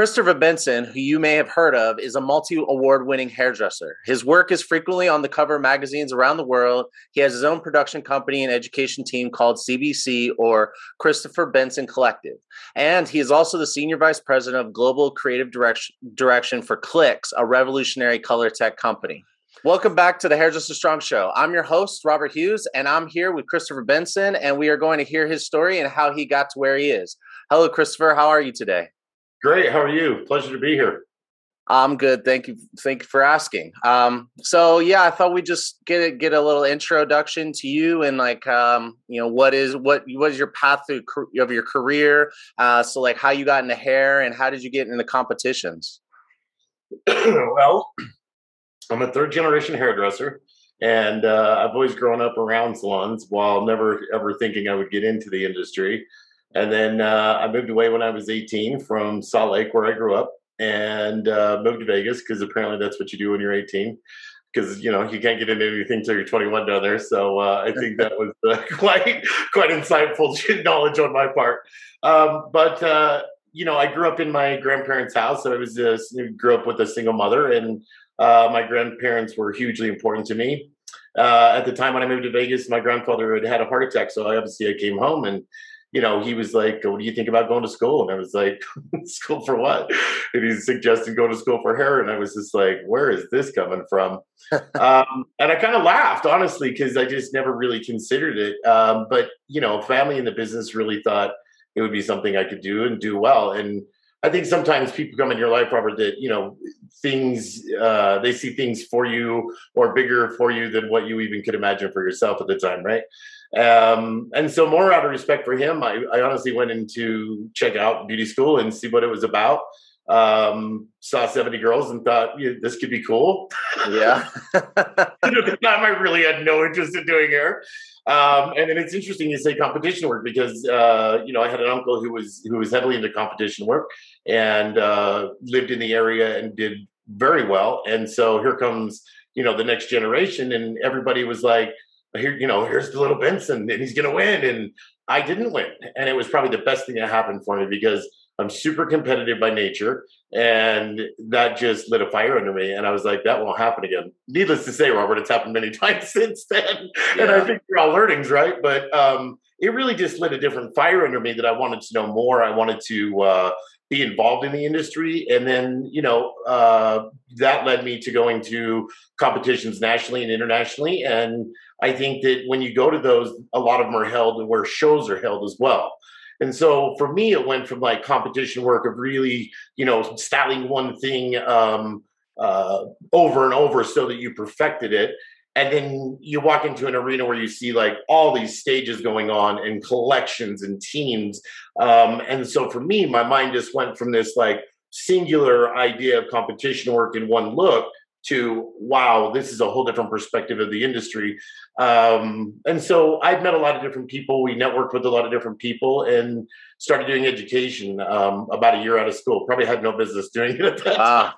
Chrystofer Benson, who you may have heard of, is a multi award winning hairdresser. His work is frequently on the cover of magazines around the world. He has his own production company and education team called CBC or Chrystofer Benson Collective. And he is also the senior vice president of global creative direction, direction for CLICS, a revolutionary color tech company. Welcome back to the Hairdresser Strong Show. I'm your host, Robert Hughes, and I'm here with Chrystofer Benson, and we are going to hear his story and how he got to where he is. Hello, Chrystofer. How are you today? Great. How are you? Pleasure to be here. I'm good. Thank you. Thank you for asking. Um, so yeah, I thought we'd just get a, get a little introduction to you and like, um, you know, what is, what, what is your path through of your career? Uh, so like how you got into hair and how did you get into competitions? well, I'm a third generation hairdresser and uh, I've always grown up around salons while never ever thinking I would get into the industry. And then uh, I moved away when I was 18 from Salt Lake, where I grew up, and uh, moved to Vegas because apparently that's what you do when you're 18. Because you know you can't get into anything till you're 21 down there, so uh, I think that was uh, quite quite insightful knowledge on my part. Um, but uh, you know, I grew up in my grandparents' house. So I was uh, grew up with a single mother, and my grandparents were hugely important to me. at the time when I moved to Vegas, my grandfather had had a heart attack, so obviously I came home and you know, he was like, "What do you think about going to school?" And I was like, "School for what?" And he's suggesting going to school for hair, and I was just like, "Where is this coming from?" um, and I kind of laughed, honestly, because I just never really considered it. Um, but you know, family in the business really thought it would be something I could do and do well. And I think sometimes people come in your life, Robert, that you know things uh, they see things for you or bigger for you than what you even could imagine for yourself at the time, right? Um, and so, more out of respect for him, I, I, honestly went in to check out beauty school and see what it was about. Um, saw 70 girls and thought, yeah, this could be cool. Yeah. At the time, I really had no interest in doing hair. Um, and then it's interesting you say competition work because uh, you know I had an uncle who was who was heavily into competition work and uh, lived in the area and did very well. And so here comes you know the next generation, and everybody was like, here, you know, here's the little Benson and he's going to win. And I didn't win. And it was probably the best thing that happened for me because I'm super competitive by nature. And that just lit a fire under me. And I was like, that won't happen again. Needless to say, Robert, it's happened many times since then. Yeah. And I think they're all learnings, right? But um, it really just lit a different fire under me that I wanted to know more. I wanted to uh, be involved in the industry. And then, you know, uh, that led me to going to competitions nationally and internationally. And I think that when you go to those, a lot of them are held where shows are held as well. And so for me, it went from like competition work of really, you know, styling one thing um, uh, over and over so that you perfected it and then you walk into an arena where you see like all these stages going on and collections and teams um, and so for me my mind just went from this like singular idea of competition work in one look to wow this is a whole different perspective of the industry um, and so i've met a lot of different people we networked with a lot of different people and started doing education um, about a year out of school probably had no business doing it at that ah. time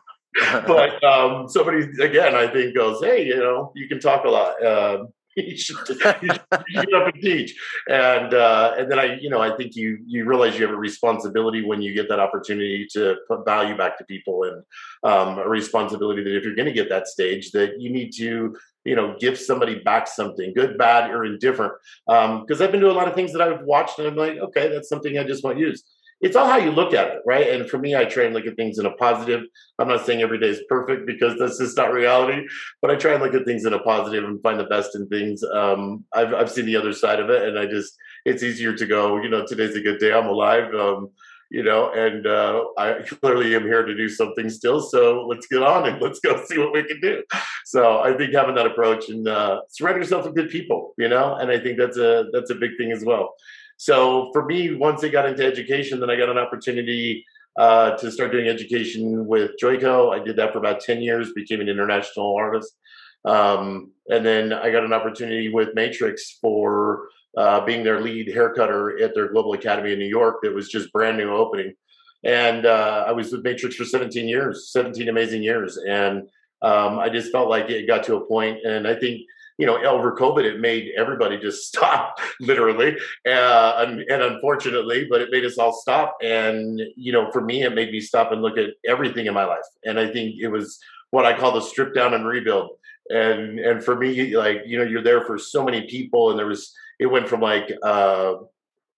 but um, somebody again, I think goes, "Hey, you know, you can talk a lot. Uh, you, should, get up and teach." And uh, and then I, you know, I think you you realize you have a responsibility when you get that opportunity to put value back to people, and um, a responsibility that if you're going to get that stage, that you need to you know give somebody back something good bad or indifferent because um, i've been doing a lot of things that i've watched and i'm like okay that's something i just want to use it's all how you look at it, right? And for me, I try and look at things in a positive. I'm not saying every day is perfect because that's just not reality, but I try and look at things in a positive and find the best in things. Um, I've I've seen the other side of it, and I just it's easier to go. You know, today's a good day. I'm alive. Um, you know, and uh, I clearly am here to do something still. So let's get on and let's go see what we can do. So I think having that approach and uh, surround yourself with good people, you know, and I think that's a that's a big thing as well. So for me, once I got into education, then I got an opportunity uh, to start doing education with Joico. I did that for about 10 years, became an international artist. Um, and then I got an opportunity with Matrix for uh, being their lead hair cutter at their Global Academy in New York that was just brand new opening. And uh, I was with Matrix for 17 years, 17 amazing years. And um, I just felt like it got to a point, and I think you know, over COVID, it made everybody just stop, literally, uh, and, and unfortunately, but it made us all stop. And you know, for me, it made me stop and look at everything in my life. And I think it was what I call the strip down and rebuild. And and for me, like you know, you're there for so many people, and there was it went from like uh,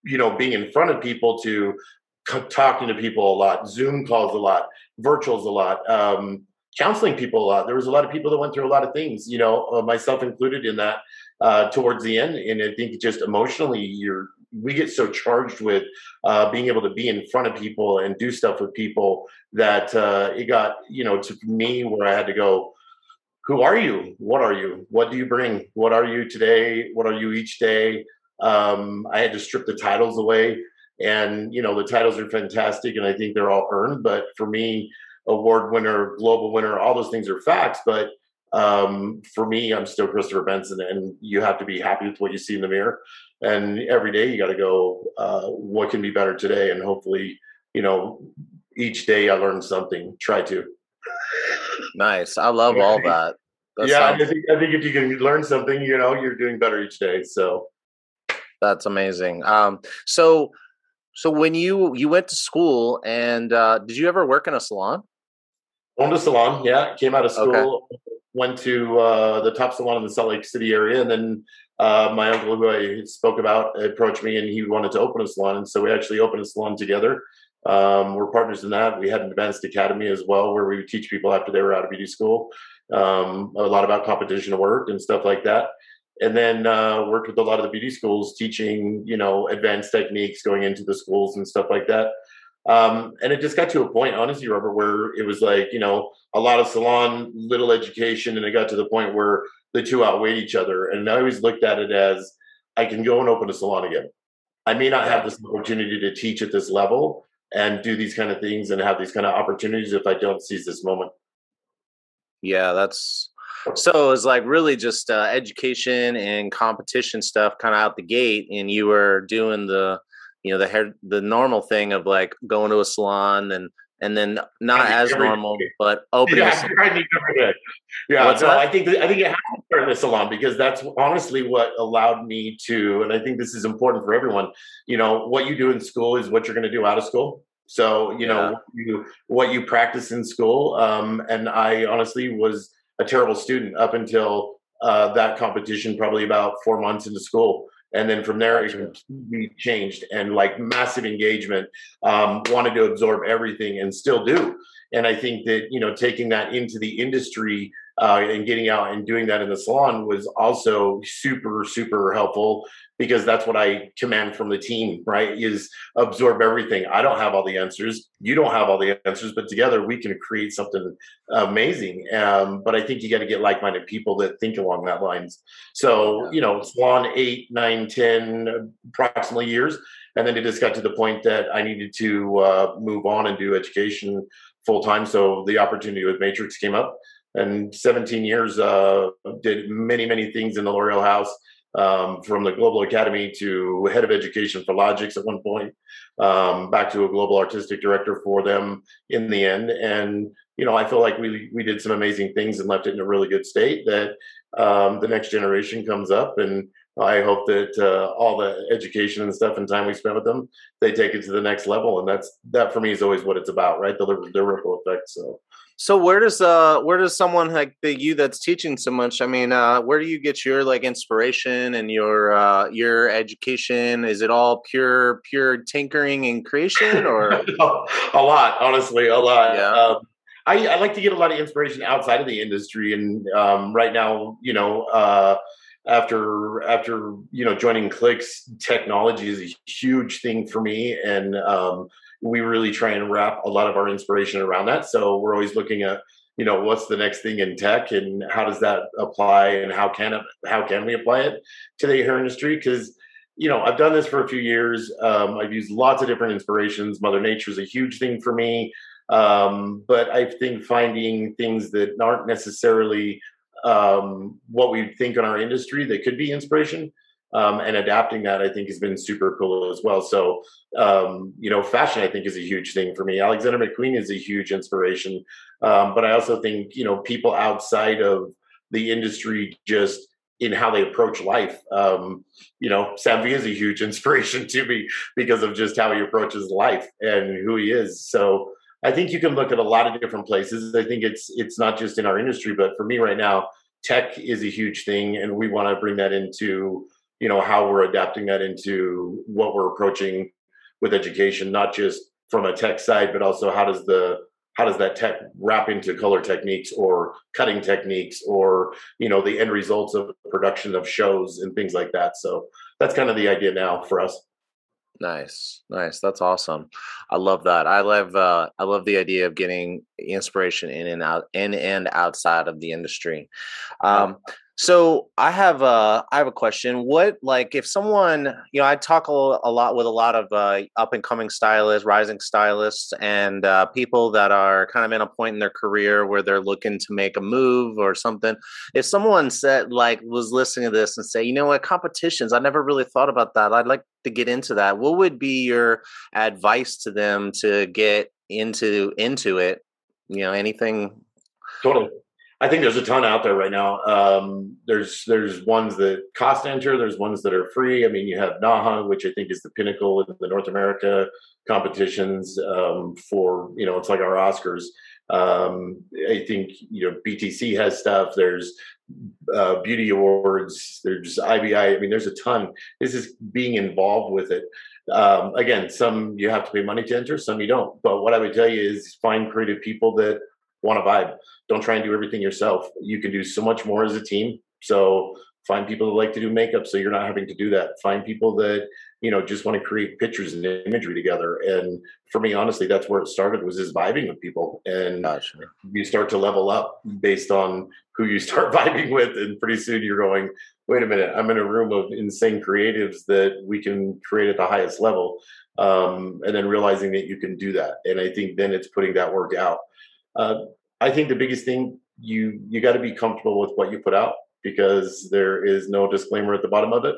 you know being in front of people to talking to people a lot, Zoom calls a lot, virtuals a lot. Um, counseling people a lot. There was a lot of people that went through a lot of things, you know, uh, myself included in that uh, towards the end. And I think just emotionally, you're we get so charged with uh, being able to be in front of people and do stuff with people that uh, it got, you know, to me where I had to go. Who are you? What are you? What do you bring? What are you today? What are you each day? Um, I had to strip the titles away, and you know the titles are fantastic, and I think they're all earned. But for me, award winner, global winner, all those things are facts. But um, for me, I'm still Chrystofer Benson, and you have to be happy with what you see in the mirror. And every day, you got to go, uh, what can be better today? And hopefully, you know, each day I learn something. Try to. Nice. I love all that. that yeah, sounds- I think I think if you can learn something, you know, you're doing better each day. So that's amazing. Um, so so when you you went to school and uh, did you ever work in a salon? Owned a salon, yeah. Came out of school, okay. went to uh, the top salon in the Salt Lake City area, and then uh, my uncle, who I spoke about, approached me and he wanted to open a salon, and so we actually opened a salon together. Um, we're partners in that. We had an advanced academy as well, where we would teach people after they were out of beauty school um, a lot about competition work and stuff like that and then uh, worked with a lot of the beauty schools teaching you know advanced techniques going into the schools and stuff like that um, and it just got to a point honestly robert where it was like you know a lot of salon little education and it got to the point where the two outweighed each other. And i always looked at it as i can go and open a salon again. I may not have this opportunity to teach at this level and do these kind of things and have these kind of opportunities if i don't seize this moment. Yeah that's so it was like really just uh, education and competition stuff kind of out the gate, and you were doing the, you know, the hair, the normal thing of like going to a salon and and then not as normal, day. but opening. Yeah, I Yeah, What's no, that? I think I think it has to start in the salon because that's honestly what allowed me to, and I think this is important for everyone. You know, what you do in school is what you're going to do out of school. So you yeah. know you, what you practice in school, um, and I honestly was a terrible student up until uh, that competition, probably about four months into school. And then from there, it completely changed. And like massive engagement, um, wanted to absorb everything and still do. And I think that, you know, taking that into the industry uh, and getting out and doing that in the salon was also super, super helpful because that's what I command from the team, right? Is absorb everything. I don't have all the answers. You don't have all the answers, but together we can create something amazing. Um, but I think you got to get like minded people that think along that lines. So, you know, Swan eight, nine, 10 approximately years. And then it just got to the point that I needed to uh, move on and do education full time. So the opportunity with Matrix came up. And 17 years, uh, did many, many things in the L'Oreal house um, from the Global Academy to head of education for Logix at one point, um, back to a global artistic director for them in the end. And you know, I feel like we we did some amazing things and left it in a really good state. That um, the next generation comes up, and I hope that uh, all the education and stuff and time we spent with them, they take it to the next level. And that's that for me is always what it's about, right? The the ripple effect. So. So where does uh where does someone like the you that's teaching so much? I mean, uh where do you get your like inspiration and your uh your education? Is it all pure pure tinkering and creation or a lot, honestly, a lot. Yeah. Um, I, I like to get a lot of inspiration outside of the industry and um right now, you know, uh after after you know joining CLICS technology is a huge thing for me and um we really try and wrap a lot of our inspiration around that. So we're always looking at, you know, what's the next thing in tech and how does that apply and how can it, how can we apply it to the hair industry? Because you know, I've done this for a few years. Um, I've used lots of different inspirations. Mother Nature is a huge thing for me. Um, but I think finding things that aren't necessarily um, what we think in our industry that could be inspiration um, and adapting that I think has been super cool as well. So, um, you know, fashion I think is a huge thing for me. Alexander McQueen is a huge inspiration, um, but I also think you know people outside of the industry just in how they approach life. Um, you know, Sam V is a huge inspiration to me because of just how he approaches life and who he is. So I think you can look at a lot of different places. I think it's it's not just in our industry, but for me right now, tech is a huge thing, and we want to bring that into you know how we're adapting that into what we're approaching with education, not just from a tech side, but also how does the how does that tech wrap into color techniques or cutting techniques or you know the end results of production of shows and things like that. So that's kind of the idea now for us. Nice nice. That's awesome. I love that. I love uh i love the idea of getting inspiration in and out in and outside of the industry. Um so I have a I have a question. What like if someone you know I talk a, a lot with a lot of uh, up and coming stylists, rising stylists, and uh, people that are kind of in a point in their career where they're looking to make a move or something. If someone said like was listening to this and say, you know what, competitions, I never really thought about that. I'd like to get into that. What would be your advice to them to get into into it? You know, anything. Totally. I think there's a ton out there right now. Um, there's there's ones that cost enter. There's ones that are free. I mean, you have NAHA, which I think is the pinnacle in the North America competitions um, for you know it's like our Oscars. Um, I think you know BTC has stuff. There's uh, beauty awards. There's IBI. I mean, there's a ton. This is being involved with it. Um, again, some you have to pay money to enter, some you don't. But what I would tell you is find creative people that want to vibe. Don't try and do everything yourself. You can do so much more as a team. So find people that like to do makeup so you're not having to do that. Find people that, you know, just want to create pictures and imagery together. And for me, honestly, that's where it started was just vibing with people. And gotcha. you start to level up based on who you start vibing with. And pretty soon you're going, wait a minute, I'm in a room of insane creatives that we can create at the highest level. Um, and then realizing that you can do that. And I think then it's putting that work out. Uh, I think the biggest thing you you got to be comfortable with what you put out because there is no disclaimer at the bottom of it.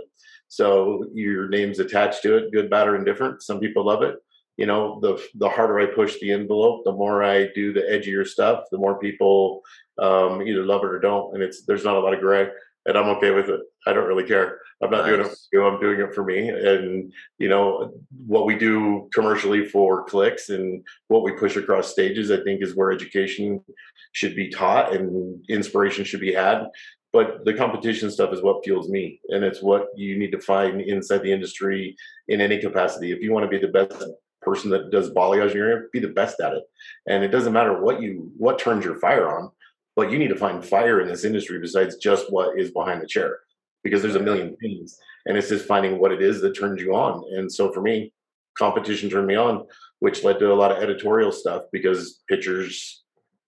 So your name's attached to it, good, bad, or indifferent. Some people love it. You know, the the harder I push the envelope, the more I do the edgier stuff, the more people um, either love it or don't. And it's there's not a lot of gray and I'm okay with it. I don't really care. I'm not nice. doing it for you. I'm doing it for me. And you know what we do commercially for CLICS and what we push across stages, I think, is where education should be taught and inspiration should be had. But the competition stuff is what fuels me, and it's what you need to find inside the industry in any capacity. If you want to be the best person that does balayage in your area, be the best at it. And it doesn't matter what you what turns your fire on but you need to find fire in this industry besides just what is behind the chair because there's a million things and it's just finding what it is that turns you on. And so for me competition turned me on which led to a lot of editorial stuff because pictures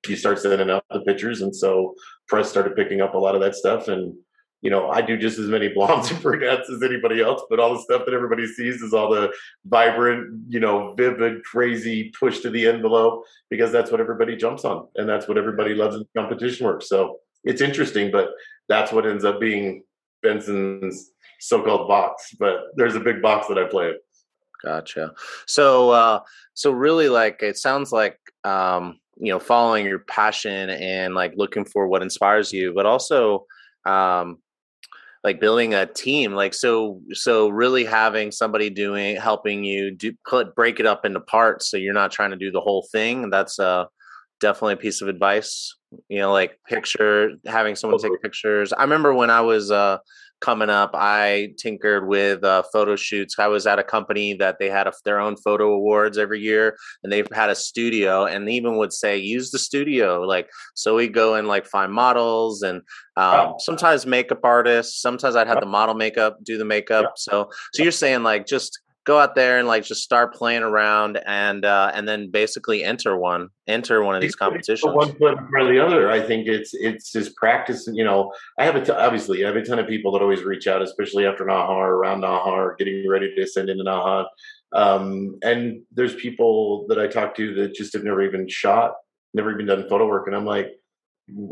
you start sending out the pictures and so press started picking up a lot of that stuff and you know, I do just as many blondes and brunettes as anybody else, but all the stuff that everybody sees is all the vibrant, you know, vivid, crazy push to the envelope because that's what everybody jumps on and that's what everybody loves in competition work. So it's interesting, but that's what ends up being Benson's so-called box. But there's a big box that I play in. Gotcha. So, uh, so really, like it sounds like um, you know, following your passion and like looking for what inspires you, but also um like building a team like so so really having somebody doing helping you do put break it up into parts so you're not trying to do the whole thing that's uh definitely a piece of advice you know like picture having someone take pictures. I remember when i was uh coming up, I tinkered with uh, photo shoots. I was at a company that they had a, their own photo awards every year, and they've had a studio, and they even would say use the studio. Like so, we go and like find models, and um, oh. sometimes makeup artists. Sometimes I'd have the model makeup do the makeup. So, so you're saying like just go out there and like just start playing around and uh, and then basically enter one enter one of these competitions. one foot for the other. I think it's it's just practice you know i have a t- obviously i have a ton of people that always reach out especially after naha or around naha or getting ready to send into naha um, and there's people that i talk to that just have never even shot never even done photo work and i'm like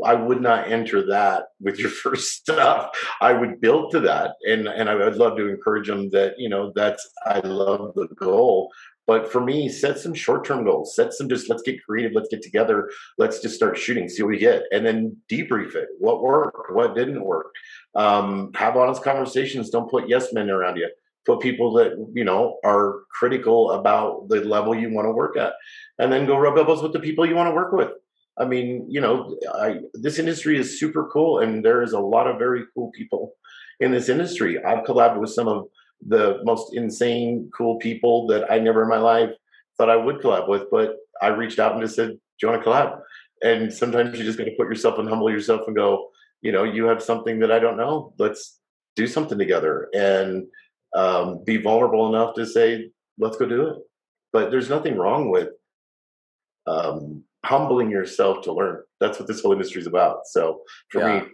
I would not enter that with your first stuff. I would build to that, and and I would love to encourage them that you know that's I love the goal, But for me, set some short term goals. Set some just let's get creative, let's get together, let's just start shooting, see what we get, and then debrief it. What worked, what didn't work. Um, have honest conversations. Don't put yes men around you. Put people that you know are critical about the level you want to work at, and then go rub elbows with the people you want to work with. I mean, you know, I, this industry is super cool, and there is a lot of very cool people in this industry. I've collabed with some of the most insane, cool people that I never in my life thought I would collab with. But I reached out and just said, "Do you want to collab?" And sometimes you just got to put yourself and humble yourself and go, you know, you have something that I don't know. Let's do something together and um, be vulnerable enough to say, "Let's go do it." But there's nothing wrong with um, humbling yourself to learn. That's what this whole industry is about. So for yeah. me,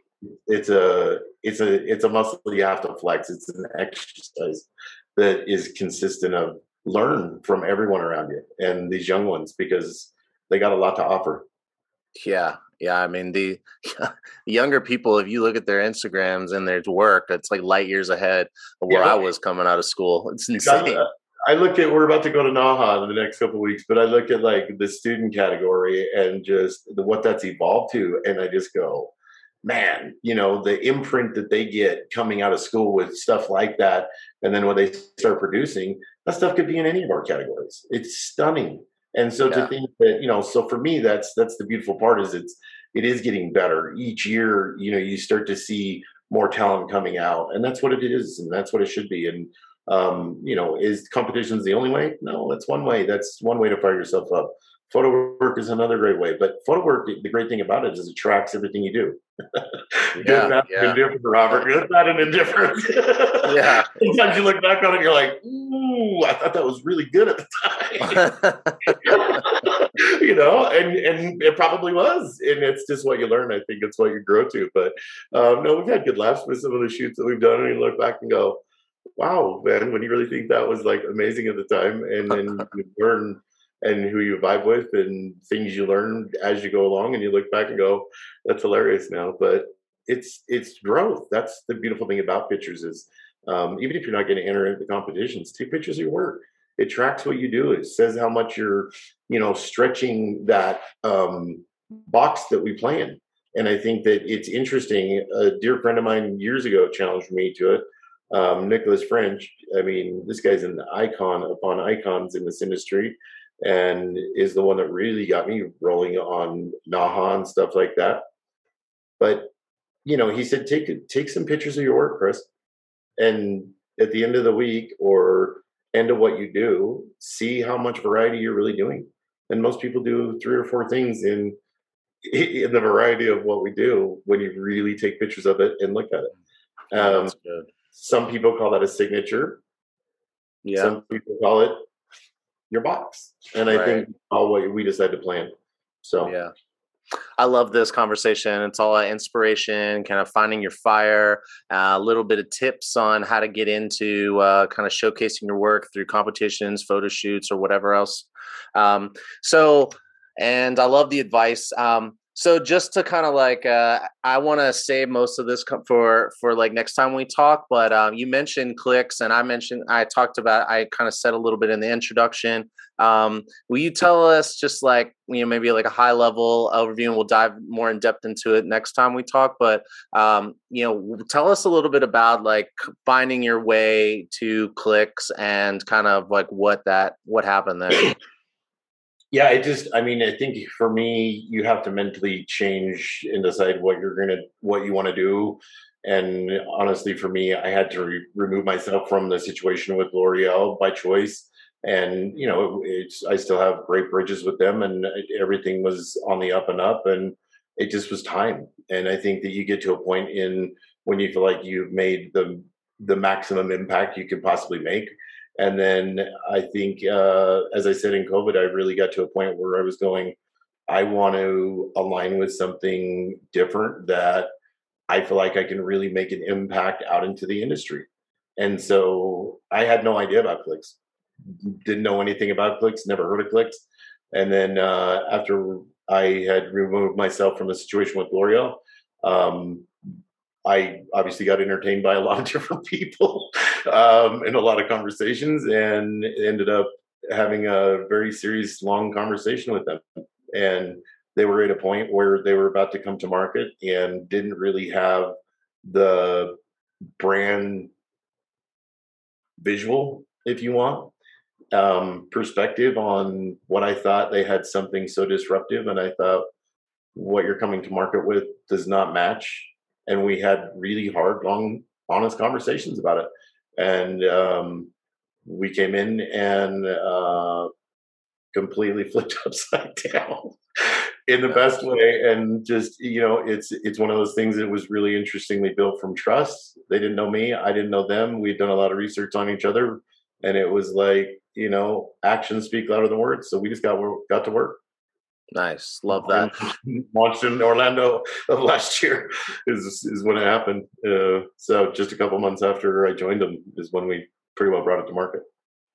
it's a it's a it's a muscle you have to flex. It's an exercise that is consistent of learn from everyone around you and these young ones because they got a lot to offer. Yeah, yeah. I mean the, younger people, if you look at their Instagrams and their work, it's like light years ahead of where yeah. I was coming out of school. It's insane. I look at we're about to go to Naha in the next couple weeks, but I look at like the student category and just the, what that's evolved to, and I just go, man, you know, the imprint that they get coming out of school with stuff like that, and then when they start producing, that stuff could be in any of our categories. It's stunning. And so yeah. to think that, you know, so for me, that's that's the beautiful part is it's it is getting better each year. You know, you start to see more talent coming out, and that's what it is, and that's what it should be. And um, you know, is competitions the only way? No, that's one way. That's one way to fire yourself up. Photo work is another great way, but photo work, the great thing about it is it tracks everything you do. Yeah, yeah. indifferent, Robert. Good, bad, and indifferent. yeah. Sometimes you look back on it, you're like, ooh, I thought that was really good at the time. you know, and and it probably was, and it's just what you learn. I think it's what you grow to. But um, no, we've had good laughs with some of the shoots that we've done, and you look back and go, wow, man, when you really think that was like amazing at the time, and then you learn and who you vibe with and things you learn as you go along and you look back and go that's hilarious now. But it's it's growth. That's the beautiful thing about pictures is um, even if you're not going to enter into the competitions take pictures of your work. It tracks what you do. It says how much you're you know stretching that um, box that we plan. And i think that it's interesting. A dear friend of mine years ago challenged me to it um, nicholas french i mean this guy's an icon upon icons in this industry and is the one that really got me rolling on Naha and stuff like that. But you know, he said take take some pictures of your work, Chris, and at the end of the week or end of what you do, see how much variety you're really doing. And most people do three or four things in in the variety of what we do when you really take pictures of it and look at it. Um, some people call that a signature. Yeah. Some people call it your box. And I right. think all what we decided to plan. So yeah. I love this conversation. It's all inspiration, kind of finding your fire, uh, a little bit of tips on how to get into uh, kind of showcasing your work through competitions, photo shoots, or whatever else. Um, so, and I love the advice. Um, so just to kind of like uh, i want to save most of this for for like next time we talk but um, you mentioned CLICS and i mentioned i talked about i kind of said a little bit in the introduction. Um, will you tell us just like you know maybe like a high level overview and we'll dive more in depth into it next time we talk but um, you know tell us a little bit about like finding your way to CLICS and kind of like what that what happened there yeah it just i mean i think for me you have to mentally change and decide what you're gonna what you want to do. And honestly for me i had to re- remove myself from the situation with l'oreal by choice. And you know it's i still have great bridges with them and everything was on the up and up and it just was time. And i think that you get to a point in when you feel like you've made the the maximum impact you could possibly make and then I think, uh, as I said in COVID, I really got to a point where I was going, I want to align with something different that I feel like I can really make an impact out into the industry. And so I had no idea about CLICS, didn't know anything about CLICS, never heard of CLICS. And then uh, after I had removed myself from the situation with L'Oreal, um, I obviously got entertained by a lot of different people um, in a lot of conversations, and ended up having a very serious, long conversation with them, and they were at a point where they were about to come to market and didn't really have the brand visual, if you want, um, perspective on what I thought they had something so disruptive, and I thought what you're coming to market with does not match. And we had really hard, long, honest conversations about it. And um, we came in and uh, completely flipped upside down in the best way. And just you know it's it's one of those things that was really interestingly built from trust. They didn't know me. I didn't know them. We'd done a lot of research on each other. And it was like you know actions speak louder than words. So we just got got to work nice. Love that. launched in orlando of last year is is when it happened. Uh, so just a couple months after i joined them is when we pretty well brought it to market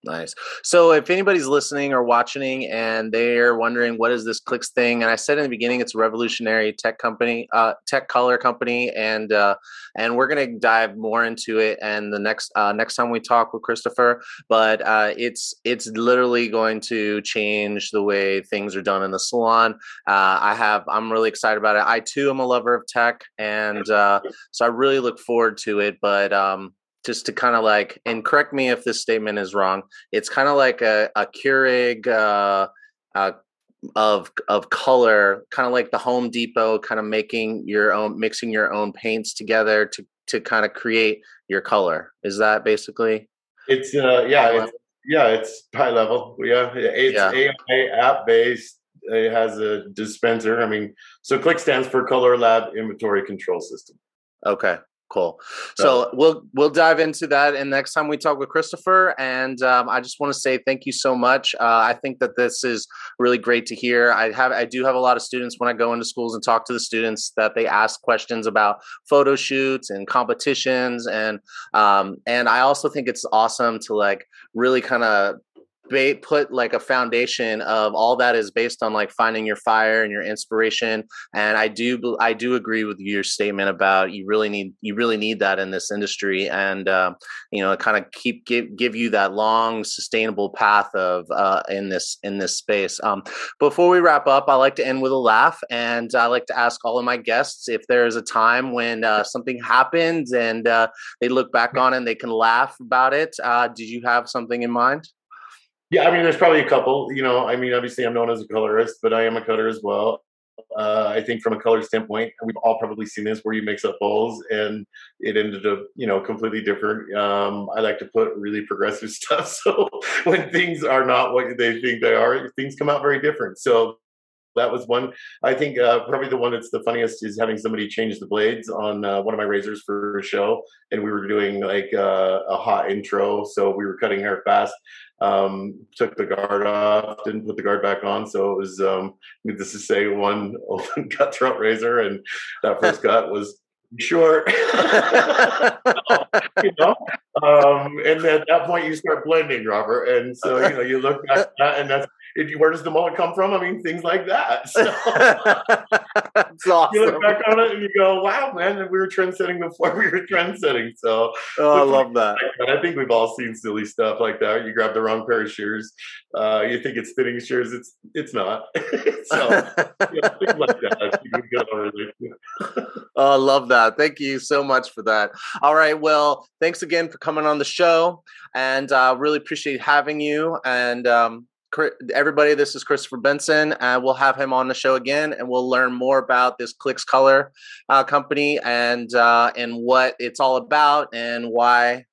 Nice. So if anybody's listening or watching and they're wondering what is this CLICS thing, and I said in the beginning it's a revolutionary tech company, uh, tech color company, and uh, and we're gonna dive more into it and the next uh, next time we talk with Chrystofer. But uh, it's it's literally going to change the way things are done in the salon. Uh, I have I'm really excited about it. I too am a lover of tech, and uh, so I really look forward to it. But um, just to kind of like, and correct me if this statement is wrong. It's kind of like a, a Keurig uh, uh, of of color, kind of like the Home Depot, kind of making your own, mixing your own paints together to to kind of create your color. Is that basically? It's uh, yeah, it's, yeah, it's high level. Yeah, it's yeah. AI app based. It has a dispenser. I mean, so Click stands for Color Lab Inventory Control System. Okay. Cool. So we'll we'll dive into that, and next time we talk with Chrystofer. And um, I just want to say thank you so much. Uh, I think that this is really great to hear. I have I do have a lot of students when I go into schools and talk to the students that they ask questions about photo shoots and competitions, and um, and I also think it's awesome to like really kind of ba- put like a foundation of all that is based on like finding your fire and your inspiration and i do i do agree with your statement about you really need you really need that in this industry and uh, you know kind of keep give give you that long sustainable path of uh, in this in this space. Um, before we wrap up i like to end with a laugh and i like to ask all of my guests if there is a time when uh, something happens and uh, they look back on it and they can laugh about it. Uh, did you have something in mind yeah, I mean, there's probably a couple. You know, I mean, obviously, I'm known as a colorist, but I am a cutter as well. Uh, I think from a color standpoint, we've all probably seen this where you mix up bowls and it ended up, you know, completely different. Um, I like to put really progressive stuff. So when things are not what they think they are, things come out very different. So that was one. I think uh, probably the one that's the funniest is having somebody change the blades on uh, one of my razors for a show, and we were doing like uh, a hot intro, so we were cutting hair fast. Um, took the guard off, didn't put the guard back on, so it was um, needless to say one open cutthroat razor, and that first cut was short. you know, um, and at that point you start blending, Robert, and so you know you look back at that, and that's if you, where does the mullet come from? I mean, things like that. So awesome. you look back on it and you go, wow, man, we were trendsetting before we were trendsetting. So oh, I love that. I think we've all seen silly stuff like that. You grab the wrong pair of shears. Uh, you think it's thinning shears. It's it's not. so yeah, things like that. oh, I love that. Thank you so much for that. All right. Well, thanks again for coming on the show and uh, really appreciate having you. And um, everybody, this is Chrystofer Benson. Uh, we'll have him on the show again, and we'll learn more about this CLICS Color uh, company and uh, and what it's all about and why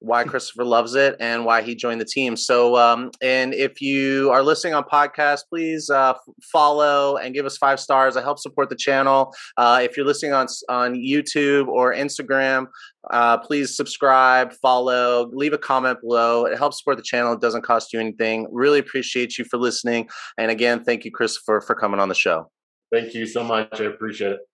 why Chrystofer loves it and why he joined the team. So, um, and if you are listening on podcast, please uh, follow and give us five stars. I help support the channel. Uh, if you're listening on on YouTube or Instagram, uh, please subscribe, follow, leave a comment below. It helps support the channel. It doesn't cost you anything. Really appreciate you for listening. And again, thank you, Chrystofer, for coming on the show. Thank you so much. I appreciate it.